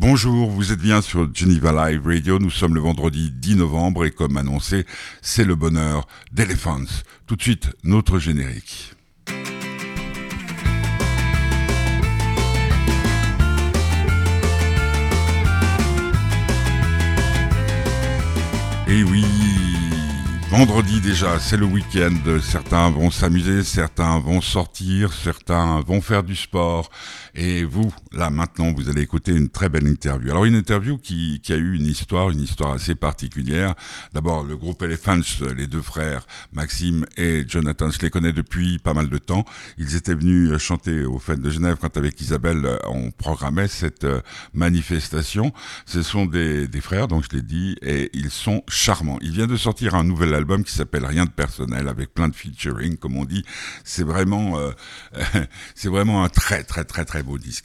Bonjour, vous êtes bien sur Geneva Live Radio. Nous sommes le vendredi 10 novembre et comme annoncé, c'est le bonheur d'Elephants. Tout de suite, notre générique. Et oui, vendredi déjà, c'est le week-end. Certains vont s'amuser, certains vont sortir, certains vont faire du sport. Et vous, là maintenant, vous allez écouter une très belle interview. Alors une interview qui, qui a eu une histoire, une histoire assez particulière. D'abord, le groupe Elephants, les deux frères, Maxime et Jonathan, je les connais depuis pas mal de temps. Ils étaient venus chanter aux fêtes de Genève quand avec Isabelle on programmait cette euh, manifestation. Ce sont des, des frères, donc je l'ai dit, et ils sont charmants. Ils viennent de sortir un nouvel album qui s'appelle Rien de personnel avec plein de featuring, comme on dit. C'est vraiment, euh, c'est vraiment un très très très très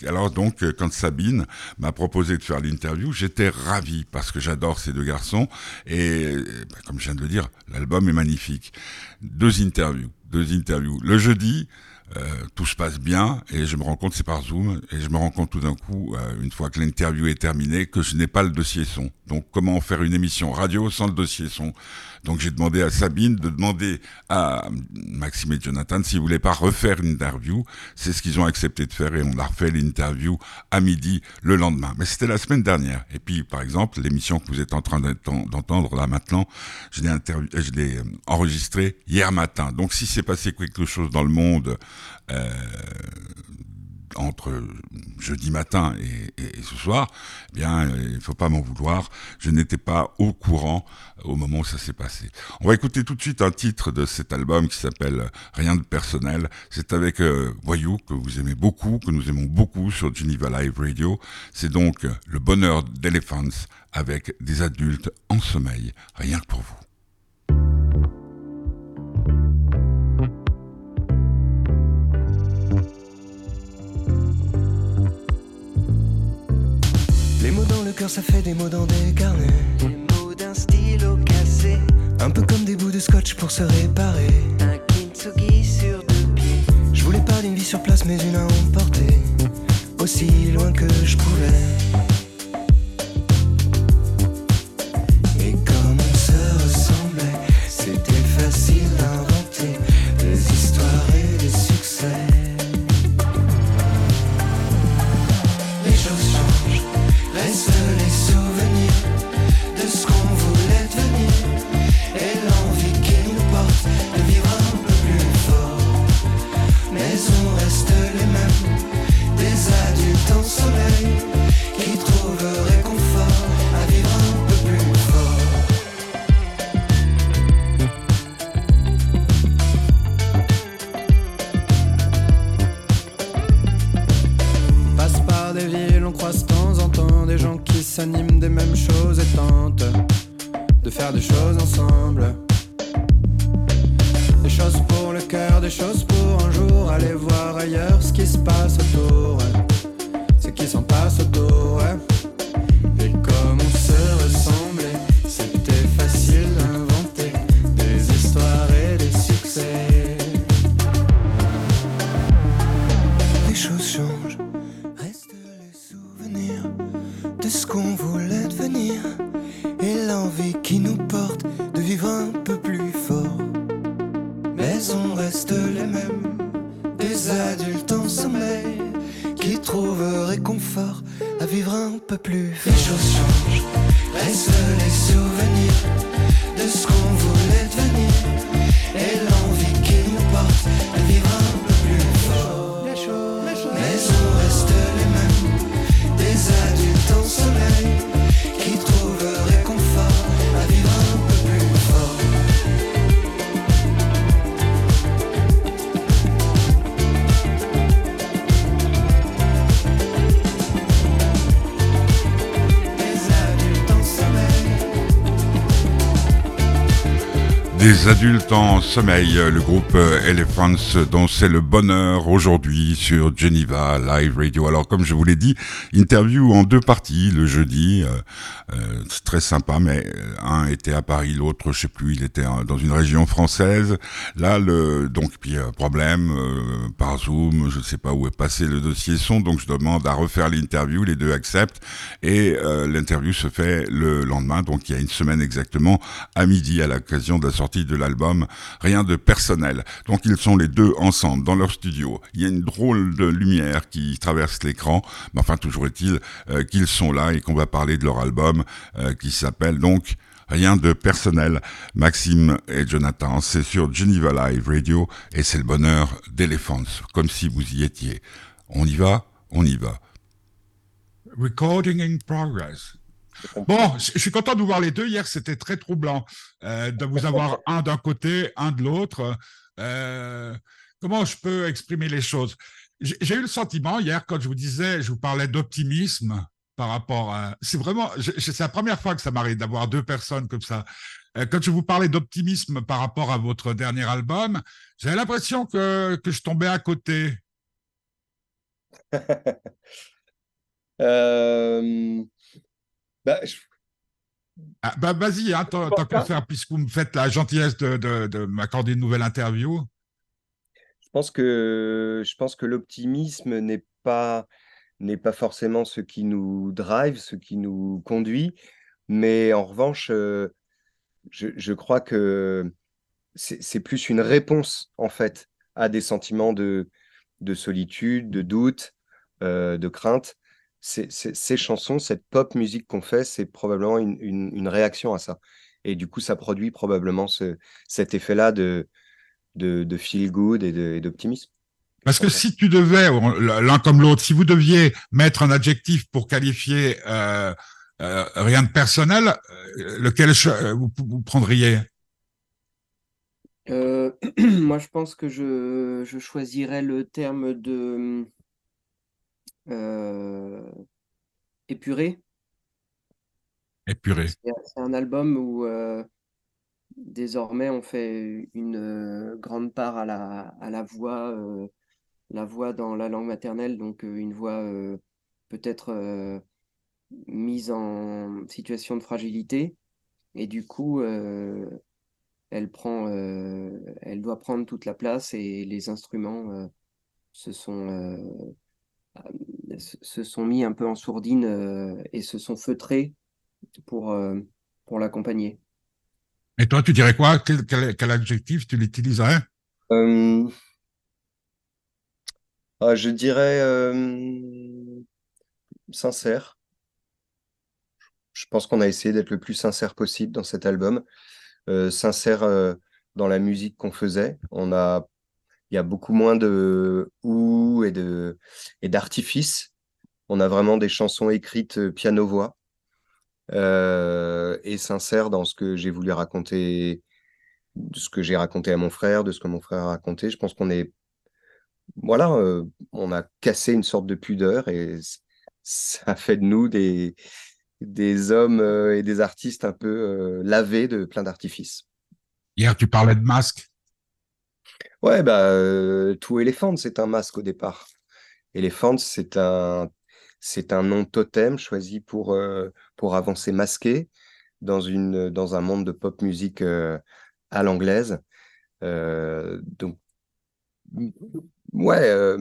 Alors donc, euh, quand Sabine m'a proposé de faire l'interview, j'étais ravi parce que j'adore ces deux garçons et, bah, comme je viens de le dire, l'album est magnifique. Deux interviews, deux interviews. Le jeudi, euh, tout se passe bien et je me rends compte, c'est par Zoom, et je me rends compte tout d'un coup, euh, une fois que l'interview est terminée, que je n'ai pas le dossier son. Donc comment faire une émission radio sans le dossier son? Donc j'ai demandé à Sabine de demander à Maxime et Jonathan s'ils voulaient pas refaire une interview. C'est ce qu'ils ont accepté de faire et on a refait l'interview à midi le lendemain. Mais c'était la semaine dernière. Et puis par exemple, l'émission que vous êtes en train d'entendre là maintenant, je l'ai euh, enregistrée hier matin. Donc si c'est passé quelque chose dans le monde euh, entre jeudi matin et, ce soir, eh bien, il faut pas m'en vouloir. Je n'étais pas au courant au moment où ça s'est passé. On va écouter tout de suite un titre de cet album qui s'appelle Rien de personnel. C'est avec euh, Voyou que vous aimez beaucoup, que nous aimons beaucoup sur Geneva Live Radio. C'est donc le bonheur d'Elephants avec des adultes en sommeil. Rien que pour vous. Cœur, ça fait des mots dans des carnets. Des mots d'un stylo cassé. Un peu comme des bouts de scotch pour se réparer. Un kintsugi sur deux pieds. Je voulais pas d'une vie sur place, mais une à emporter. Aussi loin que je pouvais. faire des choses ensemble. Des choses pour le cœur, des choses pour un jour aller voir ailleurs ce qui se passe autour. Des adultes en sommeil, le groupe Elephants dont c'est le bonheur aujourd'hui sur Geneva Live Radio. Alors comme je vous l'ai dit, interview en deux parties le jeudi, euh, euh, très sympa, mais euh, un était à Paris, l'autre je sais plus, il était dans une région française. Là le donc puis problème par Zoom, je sais pas où est passé le dossier son, donc je demande à refaire l'interview, les deux acceptent et l'interview se fait le lendemain, donc il y a une semaine exactement à midi à l'occasion de la sortie de l'album, rien de personnel. Donc ils sont les deux ensemble dans leur studio. Il y a une drôle de lumière qui traverse l'écran, mais enfin toujours est-il euh, qu'ils sont là et qu'on va parler de leur album euh, qui s'appelle donc Rien de personnel. Maxime et Jonathan, c'est sur Geneva Live Radio et c'est le bonheur d'Elephants, comme si vous y étiez. On y va, on y va. Recording in progress. Bon, je suis content de vous voir les deux. Hier, c'était très troublant euh, de vous avoir un d'un côté, un de l'autre. Euh, comment je peux exprimer les choses? J'ai eu le sentiment hier, quand je vous disais, je vous parlais d'optimisme par rapport à. C'est vraiment. C'est la première fois que ça m'arrive d'avoir deux personnes comme ça. Euh, quand je vous parlais d'optimisme par rapport à votre dernier album, j'avais l'impression que, que je tombais à côté. euh... Bah, ah, bah vas-y, hein, tant, qu'à faire, puisque vous me faites la gentillesse de, m'accorder une nouvelle interview. Je pense que, je pense que l'optimisme n'est pas, n'est pas forcément ce qui nous drive, ce qui nous conduit, mais en revanche, euh, je, crois que c'est plus une réponse, en fait, à des sentiments de, de solitude, de doute, euh, de crainte ces chansons, cette pop musique qu'on fait, c'est probablement une, réaction à ça. Et du coup, ça produit probablement cet effet-là de, de, feel good et d'optimisme. Parce que si tu devais, l'un comme l'autre, si vous deviez mettre un adjectif pour qualifier euh, euh, rien de personnel, euh, lequel vous, vous prendriez? Moi, je pense que je, je choisirais le terme de euh, épuré. Épuré. C'est un album où euh, désormais on fait une euh, grande part à la, à la voix, la voix dans la langue maternelle, donc une voix peut-être mise en situation de fragilité. Et du coup, elle, prend, elle doit prendre toute la place et les instruments se sont se sont mis un peu en sourdine euh, et se sont feutrés pour, euh, pour l'accompagner. Et toi, tu dirais quoi? Quel, adjectif tu l'utiliserais? Euh, ah, Je dirais sincère. Je pense qu'on a essayé d'être le plus sincère possible dans cet album. sincère dans la musique qu'on faisait. On a il y a beaucoup moins de ou et de et d'artifices. On a vraiment des chansons écrites euh, piano-voix euh, et sincères dans ce que j'ai voulu raconter, de ce que j'ai raconté à mon frère, de ce que mon frère a raconté. Je pense qu'on est voilà, euh, on a cassé une sorte de pudeur et ça fait de nous des, des hommes et des artistes un peu lavés de plein d'artifices. Hier, tu parlais de masque. Ouais, bah, euh, tout Elephant, c'est un masque au départ. Elephant, c'est un, c'est un nom totem choisi pour, euh, pour avancer masqué dans, une, dans un monde de pop musique euh, à l'anglaise. donc, ouais,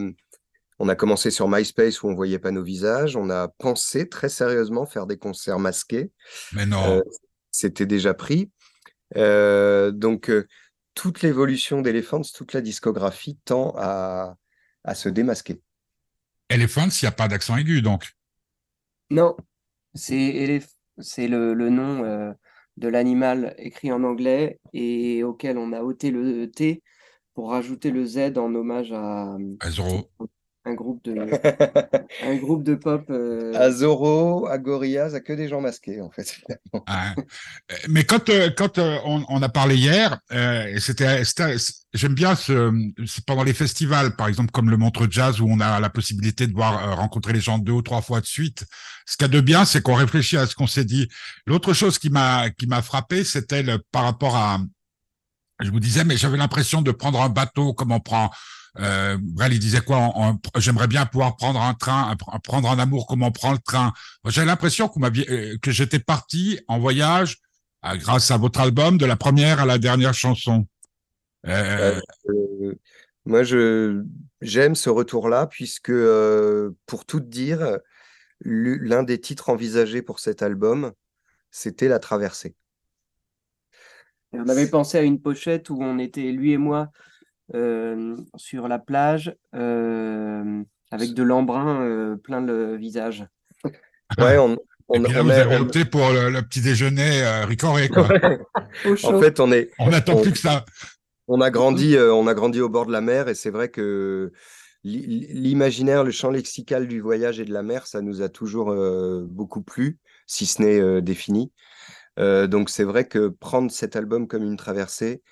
on a commencé sur MySpace où on voyait pas nos visages. On a pensé très sérieusement faire des concerts masqués. Mais non. C'était déjà pris. donc, toute l'évolution d'Elephants, toute la discographie tend à, se démasquer. Elephants, il n'y a pas d'accent aigu, donc Non, c'est le, le, nom euh, de l'animal écrit en anglais et auquel on a ôté le T pour rajouter le Z en hommage à, un groupe de, un groupe de pop. Euh... À Zorro, à Gorillaz, à que des gens masqués, en fait. Ah, mais quand, euh, quand euh, on, a parlé hier, euh, c'était, j'aime bien ce, pendant les festivals, par exemple, comme le Montre Jazz, où on a la possibilité de voir rencontrer les gens deux ou trois fois de suite. Ce qu'il y a de bien, c'est qu'on réfléchit à ce qu'on s'est dit. L'autre chose qui m'a, qui m'a frappé, c'était par rapport à, je vous disais, mais j'avais l'impression de prendre un bateau comme on prend. Euh, Brel, il disait quoi J'aimerais bien pouvoir prendre un train, prendre un amour comme on prend le train. J'avais l'impression que, euh, que j'étais parti en voyage euh, grâce à votre album, de la première à la dernière chanson. Euh... Euh, moi, je j'aime ce retour-là puisque, pour tout dire, l'un des titres envisagés pour cet album, c'était La Traversée. on avait pensé à une pochette où on était, lui et moi, euh, sur la plage, euh, avec de l'embrun euh, plein le visage. Ouais, on, on, on a, opté pour le, petit déjeuner ricoré, quoi. en fait, on est. On n'attend plus que ça. On a grandi, on a grandi au bord de la mer et c'est vrai que l'imaginaire, le champ lexical du voyage et de la mer, ça nous a toujours beaucoup plu, si ce n'est défini. donc c'est vrai que prendre cet album comme une traversée,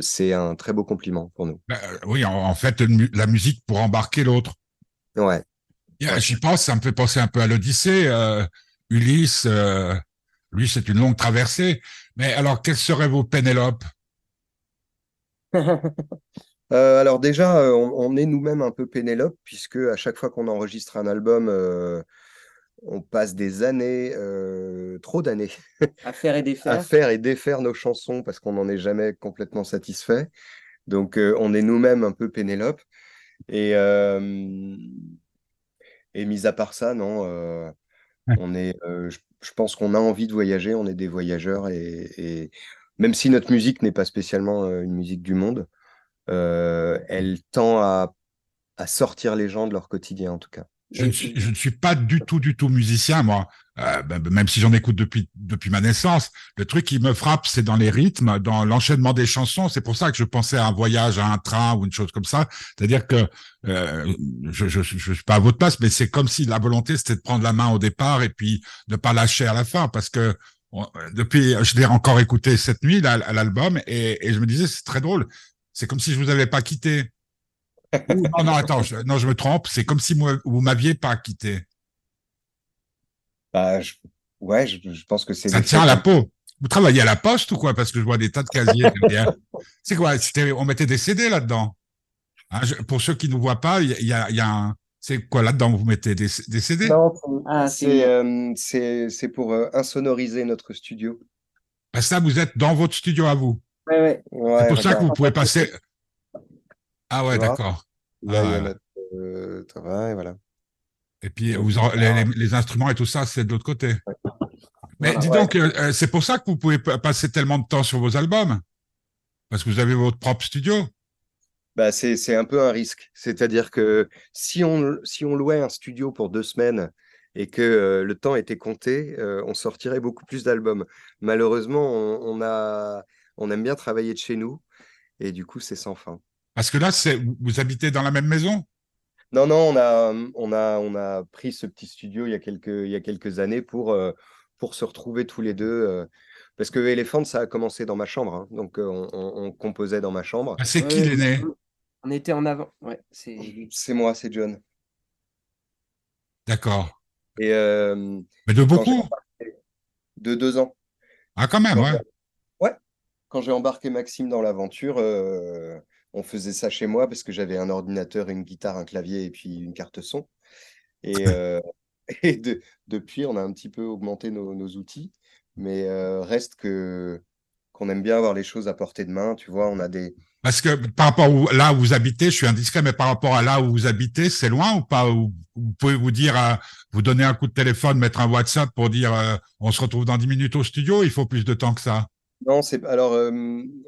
c'est un très beau compliment pour nous. Bah, oui, en, fait, la musique pour embarquer l'autre. Ouais. J'y pense, ça me fait penser un peu à l'Odyssée. Ulysse, lui, c'est une longue traversée. Mais alors, quelles seraient vos Pénélope Euh, alors déjà, euh, on, est nous-mêmes un peu Pénélope, puisque à chaque fois qu'on enregistre un album, euh, on passe des années, trop d'années, à faire et défaire. à faire et défaire nos chansons parce qu'on n'en est jamais complètement satisfait. Donc on est nous-mêmes un peu Pénélope. Et, et mis à part ça, non, on est, je, pense qu'on a envie de voyager, on est des voyageurs et, et même si notre musique n'est pas spécialement une musique du monde, euh, elle tend à, sortir les gens de leur quotidien, en tout cas. Je ne suis, je ne suis pas du tout, du tout musicien, moi. Euh, ben, ben, même si j'en écoute depuis depuis ma naissance, le truc qui me frappe, c'est dans les rythmes, dans l'enchaînement des chansons. C'est pour ça que je pensais à un voyage, à un train ou une chose comme ça. C'est-à-dire que euh, je, je, je, suis pas à votre place, mais c'est comme si la volonté c'était de prendre la main au départ et puis de pas lâcher à la fin, parce que depuis, je l'ai encore écouté cette nuit l'album et, et je me disais c'est très drôle c'est comme si je vous avais pas quitté. Non, non, attends, je, non, je me trompe. C'est comme si moi, vous m'aviez pas quitté. Bah, ouais, je, pense que c'est. Ça tient à la peau. Vous travaillez à la poste ou quoi? Parce que je vois des tas de casiers. c'est quoi? On mettait des CD là-dedans. Hein, pour ceux qui ne voient pas, il y a, y a un. C'est quoi là-dedans Vous mettez des, des CD Non, ah, euh, c'est pour euh, insonoriser notre studio. Ben ça, vous êtes dans votre studio à vous Ouais, c'est pour ça que vous pouvez passer. Ah ouais, d'accord. Là, il y a notre euh, travail, voilà. Et puis, vous les, instruments et tout ça, c'est de l'autre côté. Mais dis donc, euh, euh, c'est pour ça que vous pouvez passer tellement de temps sur vos albums Parce que vous avez votre propre studio bah, c'est un peu un risque. C'est-à-dire que si on, si on louait un studio pour deux semaines et que le temps était compté, on sortirait beaucoup plus d'albums. Malheureusement, on, a, on aime bien travailler de chez nous et du coup, c'est sans fin. Parce que là, c'est vous habitez dans la même maison? Non, non, on a, on, a, on a pris ce petit studio il y a quelques, il y a quelques années pour, euh, pour se retrouver tous les deux. Euh, parce que Elephant, ça a commencé dans ma chambre. Hein. donc, euh, on, composait dans ma chambre. Ah, c'est qui l'aîné? On était en avant. Ouais, c'est moi, c'est John. D'accord. Et Mais de beaucoup? De deux ans. Ah, quand même, ouais quand j'ai embarqué Maxime dans l'aventure, euh, on faisait ça chez moi parce que j'avais un ordinateur, une guitare, un clavier et puis une carte son. Et, euh, depuis, on a un petit peu augmenté nos, outils, mais euh, reste que qu'on aime bien avoir les choses à portée de main. Tu vois, on a des. Parce que par rapport à là où vous habitez, je suis indiscret, mais par rapport à là où vous habitez, c'est loin ou pas? Vous pouvez vous dire, vous donner un coup de téléphone, mettre un WhatsApp pour dire, on se retrouve dans 10 minutes au studio. Il faut plus de temps que ça? Non, c'est alors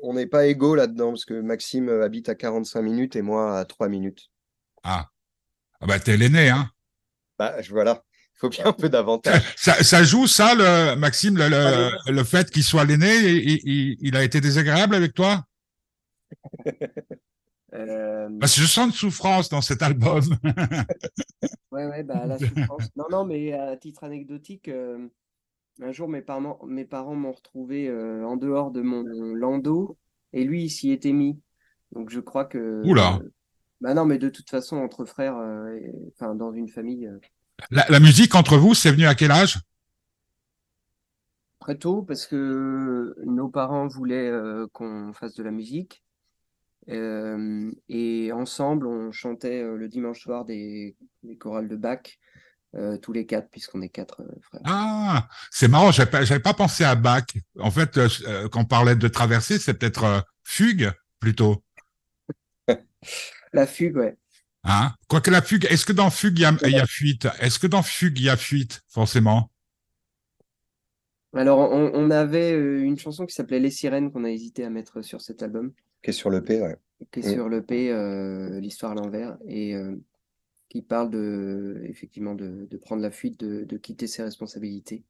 on n'est pas égaux là-dedans parce que Maxime habite à 45 minutes et moi à 3 minutes. Ah, ah bah t'es l'aîné, hein Bah voilà, il faut bien un peu d'avantage. Ça, joue ça, le, Maxime, le, le, fait qu'il soit l'aîné, il, il, a été désagréable avec toi? Euh... Parce que je sens une souffrance dans cet album. ouais, ouais, bah la souffrance. Non, non, mais à titre anecdotique. Un jour, mes parents, mes parents m'ont retrouvé euh, en dehors de mon landau et lui, il s'y était mis. Donc, je crois que. Oula! bah non, mais de toute façon, entre frères, euh, enfin, dans une famille. Euh. La, musique entre vous, c'est venu à quel âge? Très tôt parce que nos parents voulaient qu'on fasse de la musique. et ensemble, on chantait le dimanche soir des, des chorales de Bach euh, tous les quatre, puisqu'on est quatre euh, frères. Ah, c'est marrant, j'avais pas, pas pensé à Bach. En fait, euh, quand on parlait de traversée, c'est peut-être fugue plutôt. la fugue, ouais. Hein? Quoique la fugue, est-ce que dans fugue, il y a, fuite? Est-ce que dans fugue, il y a fuite, forcément? Alors, on, avait une chanson qui s'appelait Les Sirènes qu'on a hésité à mettre sur cet album. Qui est sur le P, ouais. Qui est mm. sur le P, l'histoire à l'envers. Et qui parle de, effectivement de, de prendre la fuite, de, de, quitter ses responsabilités.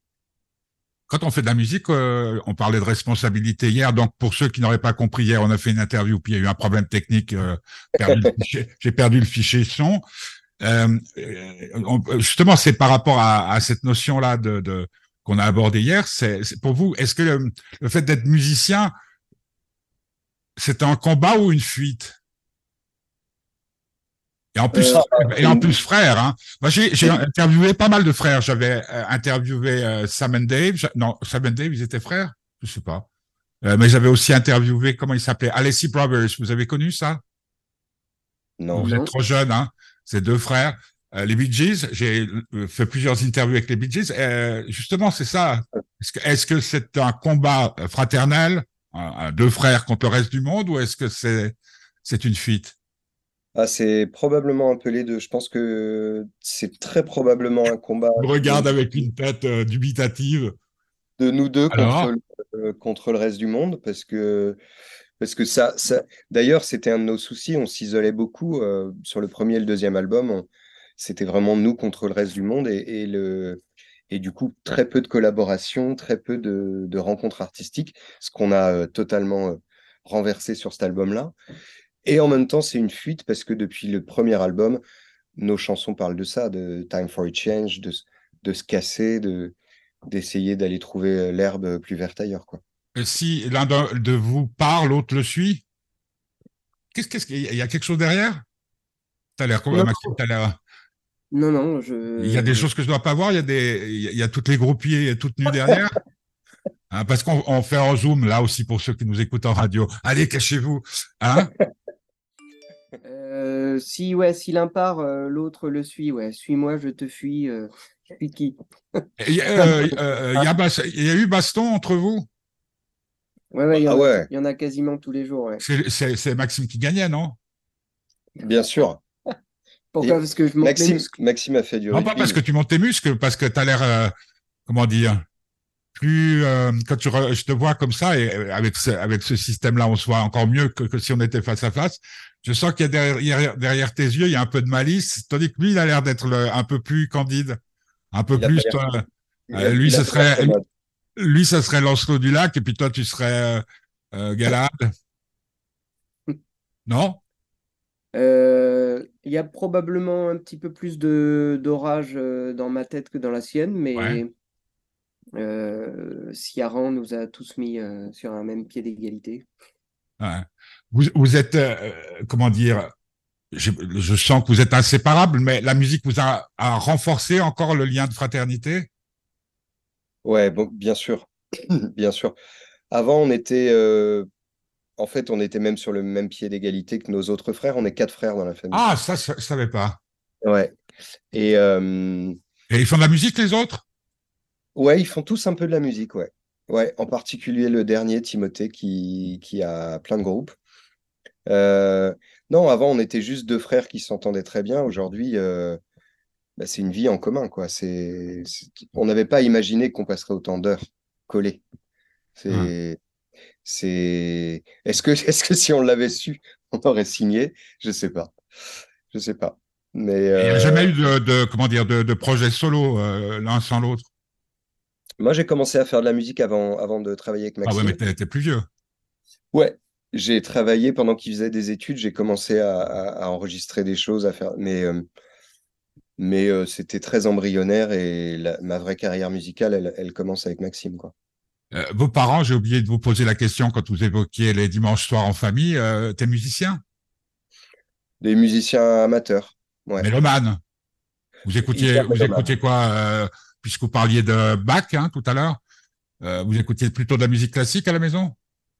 Quand on fait de la musique, euh, on parlait de responsabilité hier. Donc, pour ceux qui n'auraient pas compris, hier, on a fait une interview, puis il y a eu un problème technique. Euh, J'ai perdu le fichier son. Euh, justement, c'est par rapport à, à cette notion-là de, de qu'on a abordé hier. C'est pour vous, est-ce que le, le fait d'être musicien, c'est un combat ou une fuite? Et en plus, euh, et en plus frère. Hein. Moi, j'ai interviewé pas mal de frères. J'avais euh, interviewé euh, Sam and Dave. Non, Sam and Dave, ils étaient frères? Je sais pas. mais j'avais aussi interviewé, comment il s'appelait? Alessi Brothers. Vous avez connu ça? Non. Vous êtes trop jeune, hein C'est deux frères. les Bee Gees, j'ai fait plusieurs interviews avec les Bee Gees. justement, c'est ça. Est-ce que c'est un combat fraternel, deux frères contre le reste du monde, ou est-ce que c'est c'est une fuite? Ah, c'est probablement un peu les deux. Je pense que c'est très probablement un combat. Je regarde avec une tête euh, dubitative. De nous deux contre le, euh, contre le, reste du monde, parce que, parce que ça, ça... d'ailleurs, c'était un de nos soucis. On s'isolait beaucoup euh, sur le premier et le deuxième album. C'était vraiment nous contre le reste du monde et, et, le, et du coup, très peu de collaboration, très peu de, de rencontres artistiques, ce qu'on a totalement renversé sur cet album-là. Et en même temps, c'est une fuite parce que depuis le premier album, nos chansons parlent de ça, de Time for a Change, de, de se casser, de d'essayer d'aller trouver l'herbe plus verte ailleurs. Quoi. Et si l'un de vous parle, l'autre le suit Qu'est-ce qu'il y, y a quelque chose derrière? T'as l'air quoi, Maxime Non, non, je... Il y a des choses que je dois pas voir, il y a, des... il y a toutes les groupiers toutes nues derrière. Hein, parce qu'on fait en zoom là aussi pour ceux qui nous écoutent en radio. Allez, cachez-vous. Hein? Euh, si ouais, si l'un part, euh, l'autre le suit. Ouais, suis-moi, je te fuis. Euh, je suis qui? Il y, a, il y a eu baston entre vous? Ouais, ouais, il y, en ah a, il y en a quasiment tous les jours. Ouais. C'est Maxime qui gagnait, non? Bien sûr. Pourquoi? Parce que je monte Maxime, Maxime a fait du. Non, pas parce que tu montes tes muscles, parce que tu as l'air, comment dire, plus quand tu je te vois comme ça et avec ce, avec ce système-là, on se voit encore mieux que, que, si on était face à face je sens qu'il y a derrière, derrière, tes yeux, il y a un peu de malice, tandis que lui, il a l'air d'être un peu plus candide, un peu plus. Toi, euh, lui, ce serait, lui, ça serait Lancelot du Lac, et puis toi, tu serais euh, euh Galade. non? Euh, Il y a probablement un petit peu plus de d'orage dans ma tête que dans la sienne, mais ouais. Ciaran nous a tous mis sur un même pied d'égalité. Ouais. Vous, vous êtes, euh, comment dire, je, je, sens que vous êtes inséparables, mais la musique vous a, a renforcé encore le lien de fraternité? Ouais, bon, bien sûr, bien sûr. Avant, on était, euh, en fait, on était même sur le même pied d'égalité que nos autres frères. On est quatre frères dans la famille. Ah, ça, je ne savais pas. Ouais. Et, euh... Et ils font de la musique, les autres? Ouais, ils font tous un peu de la musique, ouais. Ouais, en particulier le dernier, Timothée, qui, qui a plein de groupes. Euh, non, avant, on était juste deux frères qui s'entendaient très bien. Aujourd'hui, euh, bah, c'est une vie en commun, quoi. C'est, on n'avait pas imaginé qu'on passerait autant d'heures collés. C'est, c'est. Est-ce que, est-ce que si on l'avait su, on aurait signé? Je sais pas. Je sais pas. Mais il n'y a jamais eu de, comment dire de, de projet solo euh, l'un sans l'autre? Moi, j'ai commencé à faire de la musique avant, avant de travailler avec Maxime. Ah ouais, mais t'es plus vieux. Ouais, j'ai travaillé pendant qu'il faisait des études, j'ai commencé à, enregistrer des choses, à faire, mais, euh, mais euh, c'était très embryonnaire et ma vraie carrière musicale, elle, commence avec Maxime. Quoi. Euh, vos parents, j'ai oublié de vous poser la question quand vous évoquiez les dimanches soirs en famille, t'es musicien? Des musiciens amateurs. Ouais. Mélomanes. Vous écoutiez, vous écoutiez quoi, puisque vous parliez de Bach hein, tout à l'heure vous écoutiez plutôt de la musique classique à la maison?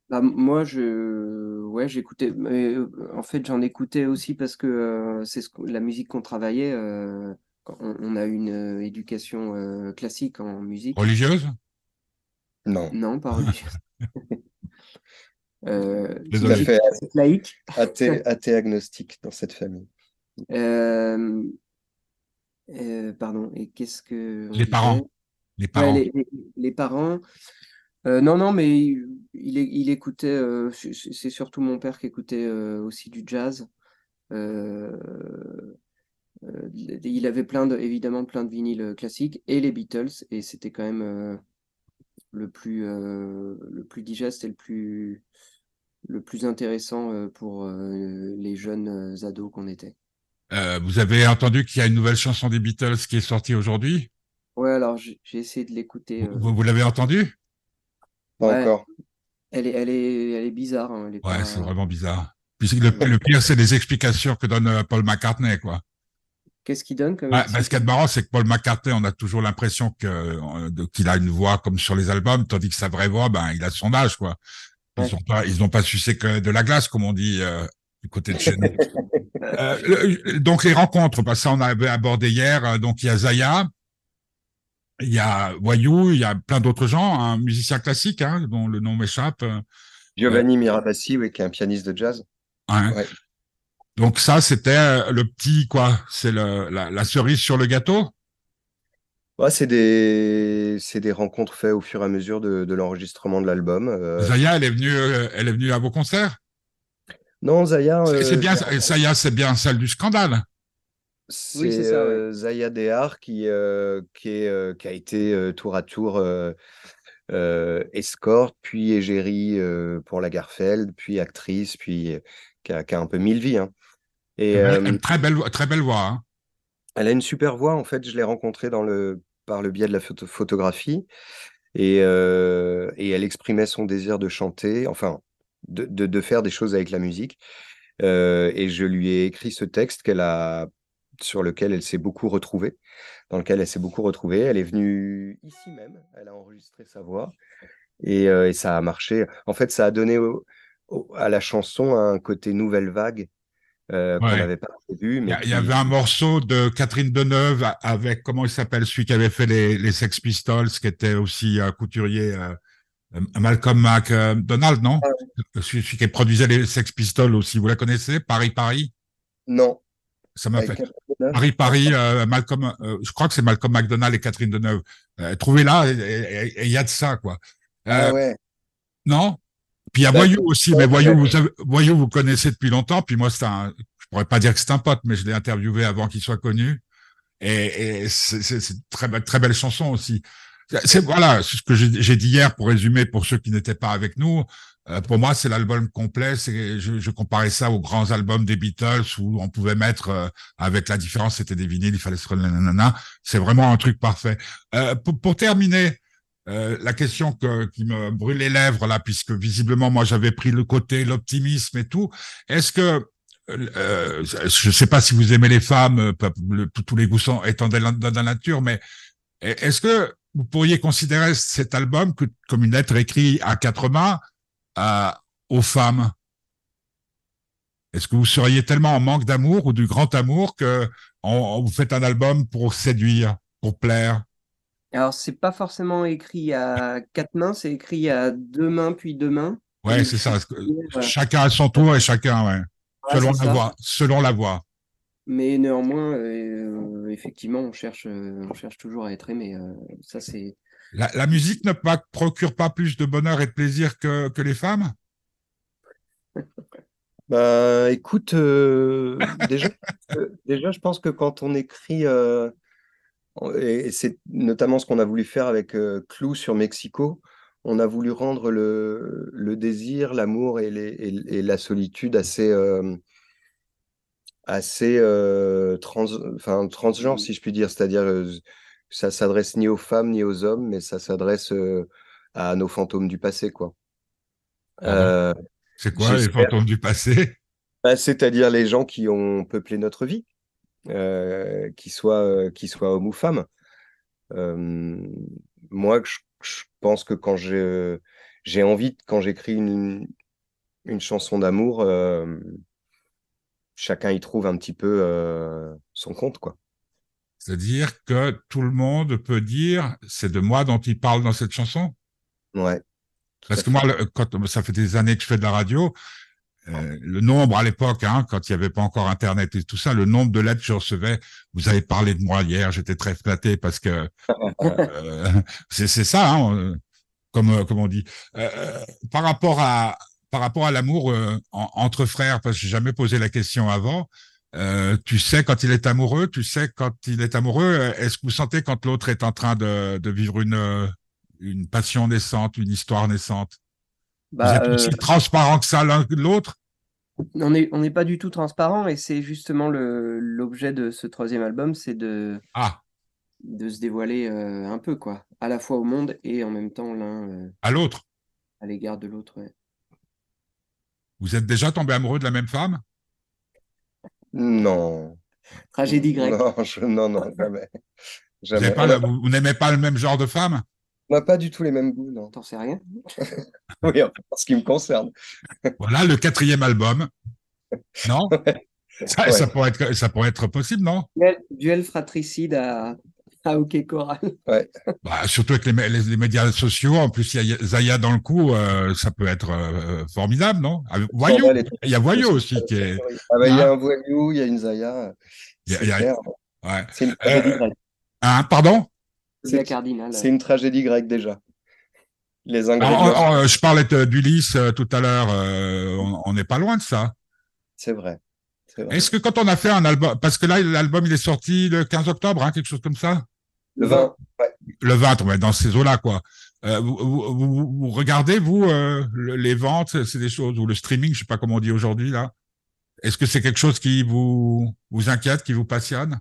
Bah, moi, je, ouais, j'écoutais. Mais euh, en fait, j'en écoutais aussi parce que euh, c'est ce la musique qu'on travaillait. euh, quand on, on a une euh, éducation euh, classique en musique. Religieuse? Non, Non, pas religieuse. Euh, tout Désolé. à musique fait classique laïque. athée, athée agnostique dans cette famille. Euh, euh, pardon. Et qu'est-ce que on Les parents. disait Les Ouais, parents. les, les- les parents. Euh, non, non, mais il, il, é- il écoutait. euh, c'est c'est surtout mon père qui écoutait euh, aussi du jazz. Il avait plein de, évidemment plein de vinyles classiques et les Beatles, et c'était quand même le plus, le plus digeste et le plus, le plus intéressant pour les jeunes ados qu'on était. Vous avez entendu qu'il y a une nouvelle chanson des Beatles qui est sortie aujourd'hui? Ouais, alors j'ai j'ai essayé de l'écouter. Vous, vous- vous l'avez entendu Pas Ouais. encore. elle est, elle est, elle est bizarre. hein, elle est Ouais, pas- c'est vraiment bizarre. Puis le, le pire, c'est les explications que donne euh, Paul McCartney, quoi. Qu'est-ce qu'il donne comme Ouais, explication bah, ce qui est marrant, c'est que Paul McCartney, on a toujours l'impression que euh, qu'il a une voix comme sur les albums, tandis que sa vraie voix, ben, il a son âge, quoi. Ils Ouais. ont pas, ils n'ont pas sucé que de la glace, comme on dit euh, du côté de chez nous. Euh, le- donc les rencontres, bah, ça on avait abordé hier. Donc il y a Zaya, il y a Wayou, il y a plein d'autres gens, un musicien classique, hein, dont le nom m'échappe. euh, Giovanni Mirabassi, oui, qui est un pianiste de jazz. hein. Ouais. Donc ça, c'était euh, le petit quoi, c'est la, la cerise sur le gâteau? Ouais, c'est des, c'est des rencontres faites au fur et à mesure de, de l'enregistrement de l'album. euh. Zaya, elle est venue, elle est venue à vos concerts? Non, Zaya, euh, c'est bien, Zaya, c'est bien celle du scandale. C'est Oui, c'est ça, ouais. euh, Zaya Dehar qui, euh, qui, est, euh, qui a été tour à tour escorte, puis égérie pour la Garfeld, puis actrice, puis qui a, qui a un peu mille vies. hein. Et Elle- euh, elle- très belle, voix- très belle voix. hein. Elle a une super voix, en fait, je l'ai rencontrée dans le, par le biais de la photo- photographie et, euh, et elle exprimait son désir de chanter, enfin, de, de, de faire des choses avec la musique. Euh, et je lui ai écrit ce texte qu'elle a, sur lequel elle s'est beaucoup retrouvée, dans lequel elle s'est beaucoup retrouvée. Elle est venue ici même, elle a enregistré sa voix et, euh, et ça a marché. En fait, ça a donné au- au- à la chanson un côté nouvelle vague euh, qu'on n'avait pas prévu. Il y, Mais a- il y qui- avait un morceau de Catherine Deneuve avec, comment il s'appelle, celui qui avait fait les, les Sex Pistols, qui était aussi euh, couturier, euh, Malcolm McDonald, non? Celui qui produisait les Sex Pistols aussi, vous la connaissez? Paris, Paris? Non. Ça m'a fait. Paris, Paris, euh, Malcolm, euh, je crois que c'est Malcolm McDonald et Catherine Deneuve. Euh, Trouvez-la, et- il y a de ça, quoi. Ah Euh, ouais. Non? Puis il y a D'accord. Voyou aussi, mais Voyou, vous, savez- Voyou, vous connaissez depuis longtemps. Puis moi, c'est un, je pourrais pas dire que c'est un pote, mais je l'ai interviewé avant qu'il soit connu. Et, et c'est une très, belle- très belle chanson aussi. C'est voilà ce que j'ai dit hier pour résumer pour ceux qui n'étaient pas avec nous. Euh, pour moi, c'est l'album complet. C'est je, je comparais ça aux grands albums des Beatles où on pouvait mettre euh, avec la différence, c'était des vinyles, il fallait se nanana. C'est vraiment un truc parfait. Euh, pour, pour terminer, euh, la question que, qui me brûle les lèvres là, puisque visiblement moi j'avais pris le côté l'optimisme et tout. Est-ce que euh, je ne sais pas si vous aimez les femmes, tous les goûts sont étant de la, nature, mais est-ce que vous pourriez considérer cet album comme une lettre écrite à quatre mains à- aux femmes Est-ce que vous seriez tellement en manque d'amour ou du grand amour que on- on vous faites un album pour séduire, pour plaire? Alors, c'est pas forcément écrit à quatre mains, c'est écrit à deux mains puis deux mains. Ouais, c'est ça. voilà. Chacun à son tour et chacun, ouais. Selon la voix. Selon la voix. Mais néanmoins, euh, effectivement, on cherche, euh, on cherche toujours à être aimé. euh, ça, c'est. La, musique ne procure pas plus de bonheur et de plaisir que, les femmes? Bah, écoute, euh, déjà, déjà, je pense que quand on écrit, euh, et, c'est notamment ce qu'on a voulu faire avec euh, Clou sur Mexico, on a voulu rendre le, désir, l'amour et, la solitude assez, assez trans, transgenre, si je puis dire. C'est-à-dire, ça s'adresse ni aux femmes ni aux hommes, mais ça s'adresse euh, à nos fantômes du passé, quoi. Ah Euh, C'est quoi les fantômes du passé? Bah, c'est-à-dire les gens qui ont peuplé notre vie, euh, qu'ils soient, hommes ou femmes. Euh, moi, je je pense que quand j'ai envie, quand j'écris une, une chanson d'amour, chacun y trouve un petit peu son compte, quoi. C'est-à-dire que tout le monde peut dire c'est de moi dont il parle dans cette chanson Ouais. Parce que moi, quand ça fait des années que je fais de la radio, euh, le nombre à l'époque, hein, quand il n'y avait pas encore Internet et tout ça, le nombre de lettres que je recevais, vous avez parlé de moi hier, j'étais très flatté parce que euh, c'est ça, hein, comme, euh, comme on dit. par rapport à par rapport à l'amour entre frères, parce que j'ai jamais posé la question avant, euh, tu sais quand il est amoureux, tu sais quand il est amoureux. Euh, est-ce que vous sentez quand l'autre est en train de, de vivre une, euh, une passion naissante, une histoire naissante? Bah, Vous êtes aussi transparent que ça l'un que l'autre? On n'est on pas du tout transparent et c'est justement l'objet de ce troisième album, c'est de, ah. de se dévoiler un peu, quoi, à la fois au monde et en même temps l'un à l'autre, à l'égard de l'autre. Vous êtes déjà tombé amoureux de la même femme? Non. Tragédie grecque. Non, non, jamais. Vous, n'aimez pas le même genre de femme? On n'a pas du tout les mêmes goûts, non. T'en sais rien Oui, en ce qui me concerne. voilà le quatrième album. Non? Ça, pourrait être, ça pourrait être possible, non? Duel fratricide à, ah, ok, Coral. Ouais. Bah, surtout avec les, les, médias sociaux, en plus, il y a Zaya dans le coup, euh, ça peut être euh, formidable, non? Ah, Voyou, il y a Voyou aussi qui est. Ah bah, il y a hein? un Voyou, il y a une Zaya. C'est ouais. une tragédie grecque. Hein, pardon? C'est une tragédie grecque déjà. Les ingrédients. je parlais d'Ulysse tout à l'heure, on n'est pas loin de ça. C'est vrai. Est-ce que quand on a fait un album, parce que là, l'album, il est sorti le 15 octobre, hein, quelque chose comme ça? Le 20, ouais. Le 20, dans ces eaux-là, quoi. Euh, vous, vous, vous, regardez, vous, euh, les ventes, c'est des choses, ou le streaming, je sais pas comment on dit aujourd'hui, là. Est-ce que c'est quelque chose qui vous, vous inquiète, qui vous passionne?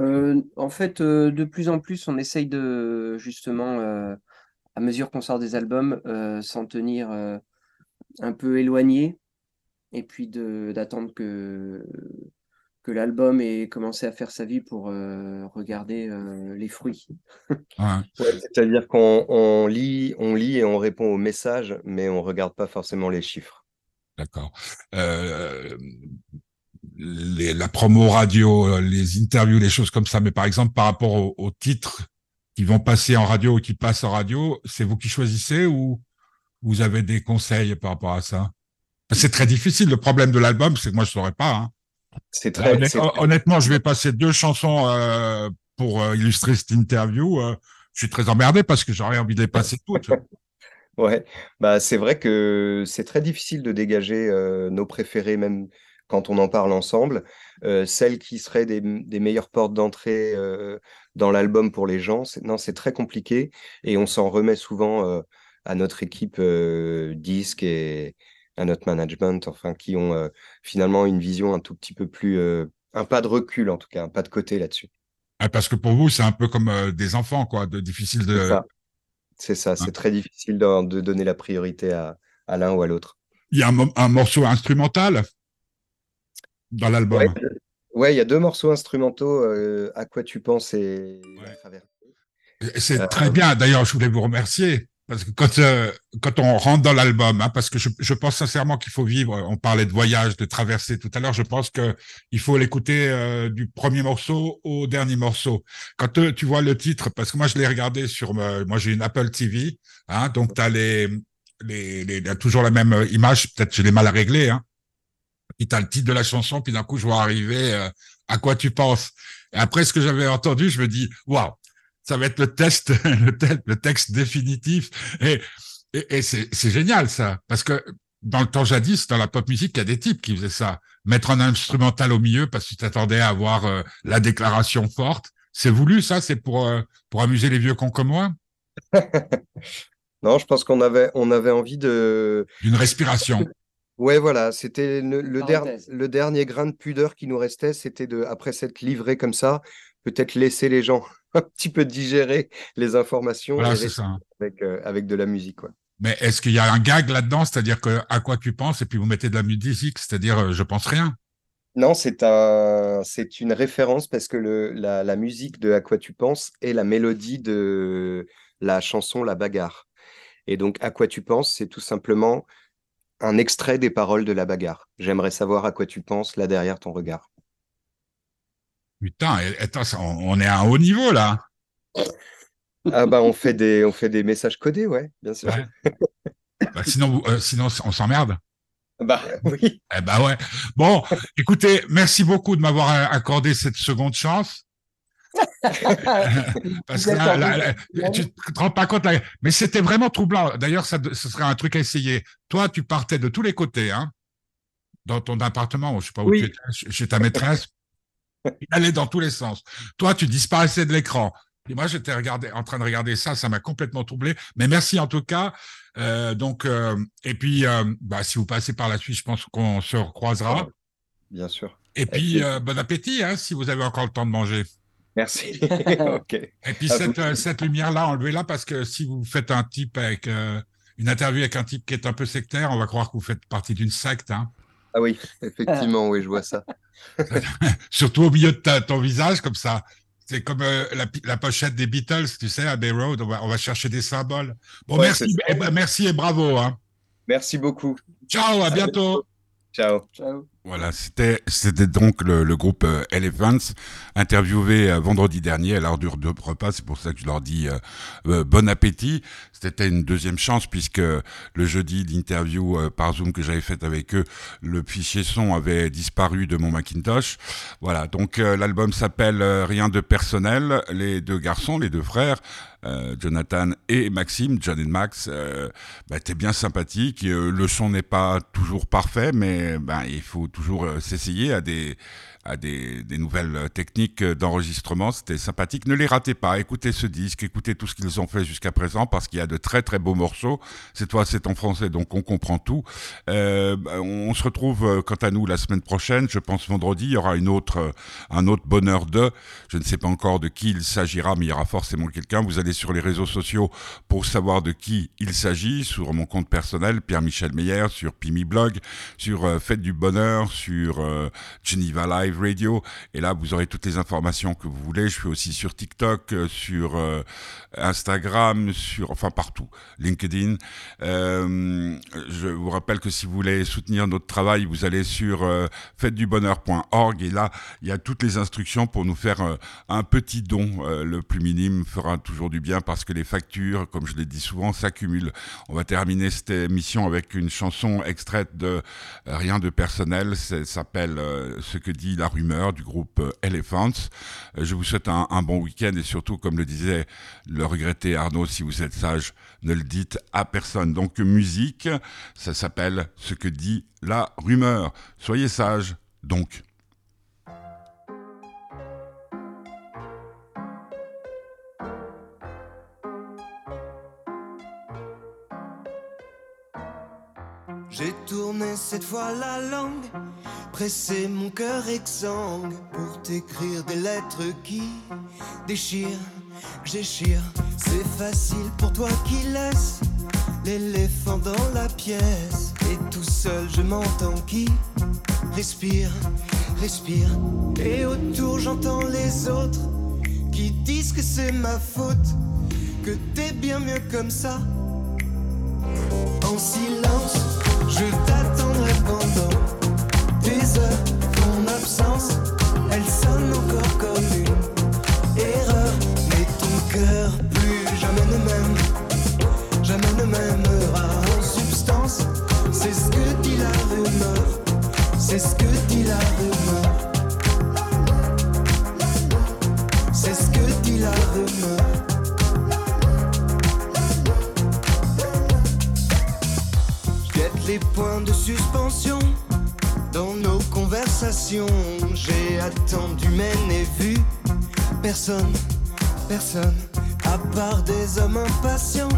Euh, En fait, de plus en plus, on essaye de, justement, à mesure qu'on sort des albums, s'en tenir un peu éloigné et puis d'attendre que, que l'album ait commencé à faire sa vie pour euh, regarder euh, les fruits. C'est-à-dire qu'on lit, on lit et on répond aux messages, mais on ne regarde pas forcément les chiffres. D'accord. Euh, la promo radio, les interviews, les choses comme ça, mais par exemple par rapport aux, titres qui vont passer en radio ou qui passent en radio, c'est vous qui choisissez ou vous avez des conseils par rapport à ça? C'est très difficile. Le problème de l'album, c'est que moi, je ne saurais pas. Hein. C'est très, honnêtement, je vais passer deux chansons euh, pour euh, illustrer cette interview. Euh, je suis très emmerdé parce que j'aurais envie de les passer toutes. ouais, bah c'est vrai que c'est très difficile de dégager nos préférés, même quand on en parle ensemble. celles qui seraient des, des meilleures portes d'entrée dans l'album pour les gens, non, c'est très compliqué et on s'en remet souvent à notre équipe disque et, à notre management, enfin, qui ont euh, finalement une vision un tout petit peu plus, euh, un pas de recul en tout cas, un pas de côté là-dessus. Ah, parce que pour vous, c'est un peu comme euh, des enfants, quoi, de difficile de. C'est ça, c'est très difficile de, de, donner la priorité à, à l'un ou à l'autre. Il y a un, morceau instrumental dans l'album? Ouais, il y a deux morceaux instrumentaux, À quoi tu penses et C'est très bien. D'ailleurs, je voulais vous remercier parce que quand, euh, quand on rentre dans l'album, hein, parce que je, je pense sincèrement qu'il faut vivre, on parlait de voyage, de traversée tout à l'heure, je pense que il faut l'écouter euh, du premier morceau au dernier morceau. Quand euh, tu vois le titre, parce que moi je l'ai regardé sur, moi j'ai une Apple TV, hein, donc tu as les, les, toujours la même image, peut-être je l'ai mal réglé, hein. Puis tu as le titre de la chanson, puis d'un coup je vois arriver à quoi tu penses. Et après ce que j'avais entendu, je me dis, waouh, ça va être le test, le, texte définitif. Et, et, c'est génial ça, parce que dans le temps jadis, dans la pop musique, il y a des types qui faisaient ça. Mettre un instrumental au milieu parce que tu t'attendais à avoir euh, la déclaration forte. C'est voulu ça? C'est pour, euh, pour amuser les vieux cons comme moi? Non, je pense qu'on avait, on avait envie de... D'une respiration. Ouais, voilà, c'était le, le, le, dernier grain de pudeur qui nous restait, c'était de, après s'être livré comme ça, peut-être laisser les gens un petit peu digérer les informations Avec, euh, avec de la musique. Mais est-ce qu'il y a un gag là-dedans, c'est-à-dire que à quoi tu penses et puis vous mettez de la musique, c'est-à-dire euh, je pense rien Non, c'est un, c'est une référence parce que le, la, la musique de À quoi tu penses est la mélodie de la chanson La bagarre. Et donc, À quoi tu penses, c'est tout simplement un extrait des paroles de La bagarre. J'aimerais savoir à quoi tu penses là derrière ton regard. Putain, attends, on est à un haut niveau là. Ah bah on fait des, on fait des messages codés, ouais, bien sûr. Bah, sinon, euh, sinon, on s'emmerde. Bah oui. Eh bah ouais. Bon, écoutez, merci beaucoup de m'avoir accordé cette seconde chance. Parce que là, tu te rends pas compte, mais c'était vraiment troublant. D'ailleurs, ça, ce serait un truc à essayer. Toi, tu partais de tous les côtés, hein, dans ton appartement, je sais pas où tu étais, chez ta maîtresse. Il allait dans tous les sens. Toi, tu disparaissais de l'écran. Et moi, j'étais en train de regarder ça, ça m'a complètement troublé. Mais merci en tout cas. Euh, donc, euh, et puis, euh, bah, si vous passez par la suite, je pense qu'on se recroisera. Bien sûr. Et puis, bon appétit, hein, si vous avez encore le temps de manger. Merci. ok. Et puis cette, cette lumière-là, enlevez-la parce que si vous faites un type avec une interview avec un type qui est un peu sectaire, on va croire que vous faites partie d'une secte. Hein. Ah oui, effectivement, oui, je vois ça. Surtout au milieu de ton visage, comme ça. C'est comme euh, la, pochette des Beatles, tu sais, à Bay Road, on va, chercher des symboles. Bon, merci, et, merci et bravo. Hein. Merci beaucoup. Ciao, à bientôt. Ciao. Ciao. Voilà, c'était donc le, le, groupe euh, Elephants interviewé euh, vendredi dernier à l'heure du repas. C'est pour ça que je leur dis euh, euh, bon appétit. C'était une deuxième chance puisque le jeudi l'interview par Zoom que j'avais faite avec eux, le fichier son avait disparu de mon Macintosh. Voilà, donc l'album s'appelle Rien de personnel. Les deux garçons, les deux frères, euh, Jonathan et Maxime, John et Max, euh, bah, t'es bien sympathique. le son n'est pas toujours parfait, mais ben il faut toujours euh, s'essayer à des à des, des nouvelles techniques d'enregistrement. C'était sympathique. Ne les ratez pas. Écoutez ce disque, écoutez tout ce qu'ils ont fait jusqu'à présent parce qu'il y a de très très beaux morceaux. C'est toi, c'est en français, donc on comprend tout. Euh, on se retrouve euh, quant à nous la semaine prochaine. Je pense vendredi, il y aura une autre, euh, un autre bonheur de. Je ne sais pas encore de qui il s'agira, mais il y aura forcément quelqu'un. Vous allez sur les réseaux sociaux pour savoir de qui il s'agit. Sur mon compte personnel, Pierre-Michel Meyer, sur Pimi Blog, sur euh, Fête du Bonheur, sur Geneva Live Radio. Et là, vous aurez toutes les informations que vous voulez. Je suis aussi sur TikTok, euh, sur euh, Instagram, sur enfin partout, LinkedIn. Euh, je vous rappelle que si vous voulez soutenir notre travail, vous allez sur euh, et là, il y a toutes les instructions pour nous faire un petit don. le plus minime fera toujours du bien parce que les factures, comme je l'ai dit souvent, s'accumulent. On va terminer cette émission avec une chanson extraite de Rien de personnel. Ça s'appelle Ce que dit la rumeur du groupe euh, Elephants. Euh, je vous souhaite un, bon week-end et surtout, comme le disait le regretté Arnaud, si vous êtes sage, ne le dites à personne. Donc musique, ça s'appelle ce que dit la rumeur. Soyez sage, donc. J'ai tourné cette fois la langue, pressé mon cœur exsangue pour t'écrire des lettres qui déchirent, j'échire. C'est facile pour toi qui laisse l'éléphant dans la pièce. Et tout seul je m'entends qui respire, respire. Et autour j'entends les autres qui disent que c'est ma faute, que t'es bien mieux comme ça. En silence. Je t'attendrai pendant des heures. J'ai attendu mais n'ai vu personne, personne, à part des hommes impatients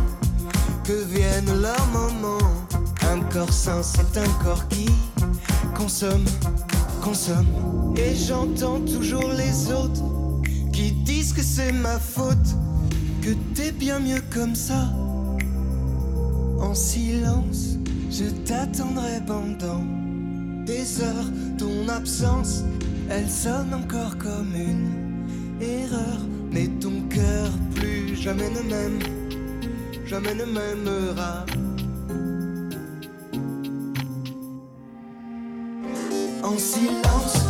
que viennent leurs moments. Un corps sain, c'est un corps qui consomme, consomme. Et j'entends toujours les autres qui disent que c'est ma faute, que t'es bien mieux comme ça, en silence. Je t'attendrai pendant Des ton absence, elle sonne encore comme une erreur. Mais ton cœur plus jamais ne m'aime, jamais ne m'aimera. En silence